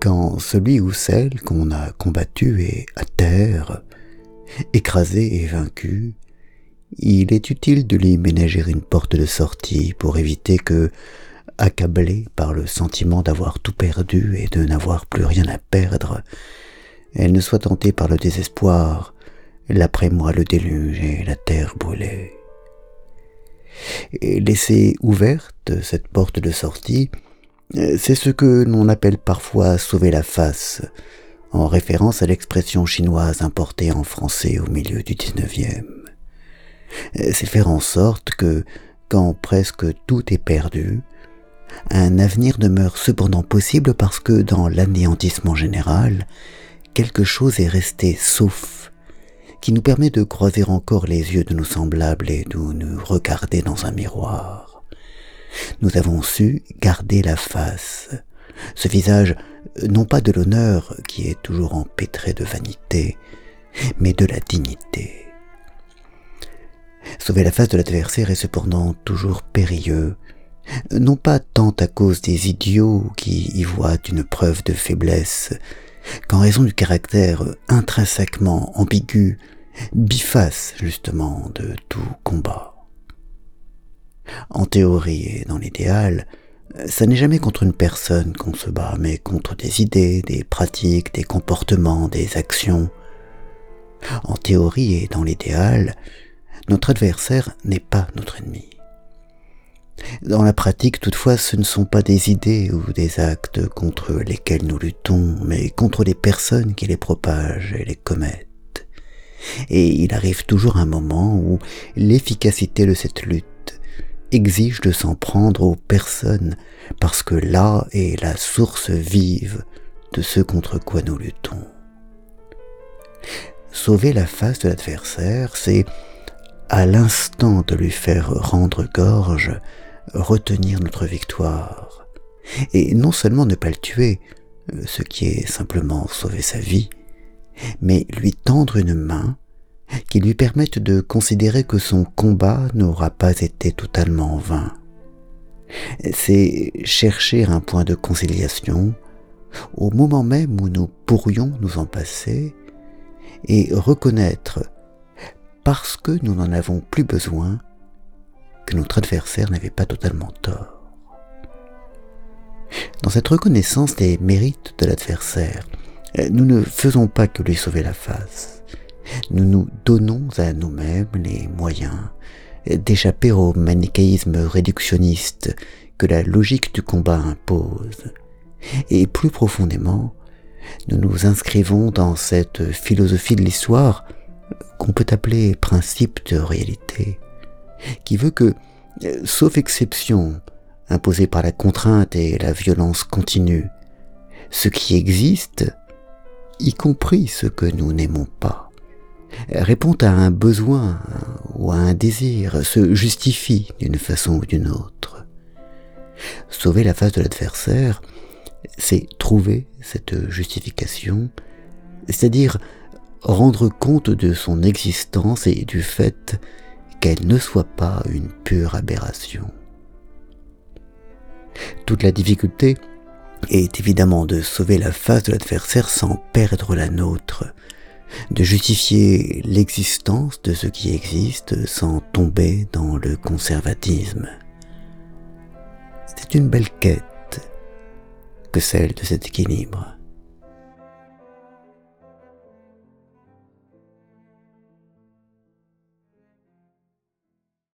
quand celui ou celle qu'on a combattu est à terre, écrasé et vaincu, il est utile de lui ménager une porte de sortie pour éviter que, accablée par le sentiment d'avoir tout perdu et de n'avoir plus rien à perdre, elle ne soit tentée par le désespoir, l'après-moi le déluge et la terre brûlée. Et laisser ouverte cette porte de sortie, c'est ce que l'on appelle parfois sauver la face, en référence à l'expression chinoise importée en français au milieu du XIXe. C'est faire en sorte que, quand presque tout est perdu, un avenir demeure cependant possible parce que dans l'anéantissement général, quelque chose est resté sauf, qui nous permet de croiser encore les yeux de nos semblables et de nous regarder dans un miroir. Nous avons su garder la face, ce visage non pas de l'honneur qui est toujours empêtré de vanité, mais de la dignité. Sauver la face de l'adversaire est cependant toujours périlleux, non pas tant à cause des idiots qui y voient une preuve de faiblesse, qu'en raison du caractère intrinsèquement ambigu, biface justement de tout combat. En théorie et dans l'idéal, ça n'est jamais contre une personne qu'on se bat, mais contre des idées, des pratiques, des comportements, des actions. En théorie et dans l'idéal, notre adversaire n'est pas notre ennemi. Dans la pratique, toutefois, ce ne sont pas des idées ou des actes contre lesquels nous luttons, mais contre les personnes qui les propagent et les commettent. Et il arrive toujours un moment où l'efficacité de cette lutte exige de s'en prendre aux personnes, parce que là est la source vive de ce contre quoi nous luttons. Sauver la face de l'adversaire, c'est, à l'instant de lui faire rendre gorge, retenir notre victoire, et non seulement ne pas le tuer, ce qui est simplement sauver sa vie, mais lui tendre une main qui lui permettent de considérer que son combat n'aura pas été totalement vain. C'est chercher un point de conciliation au moment même où nous pourrions nous en passer et reconnaître, parce que nous n'en avons plus besoin, que notre adversaire n'avait pas totalement tort. Dans cette reconnaissance des mérites de l'adversaire, nous ne faisons pas que lui sauver la face nous nous donnons à nous-mêmes les moyens d'échapper au manichéisme réductionniste que la logique du combat impose. Et plus profondément, nous nous inscrivons dans cette philosophie de l'histoire qu'on peut appeler principe de réalité, qui veut que, sauf exception imposée par la contrainte et la violence continue, ce qui existe, y compris ce que nous n'aimons pas, répond à un besoin ou à un désir, se justifie d'une façon ou d'une autre. Sauver la face de l'adversaire, c'est trouver cette justification, c'est-à-dire rendre compte de son existence et du fait qu'elle ne soit pas une pure aberration. Toute la difficulté est évidemment de sauver la face de l'adversaire sans perdre la nôtre, de justifier l'existence de ce qui existe sans tomber dans le conservatisme. C'est une belle quête que celle de cet équilibre.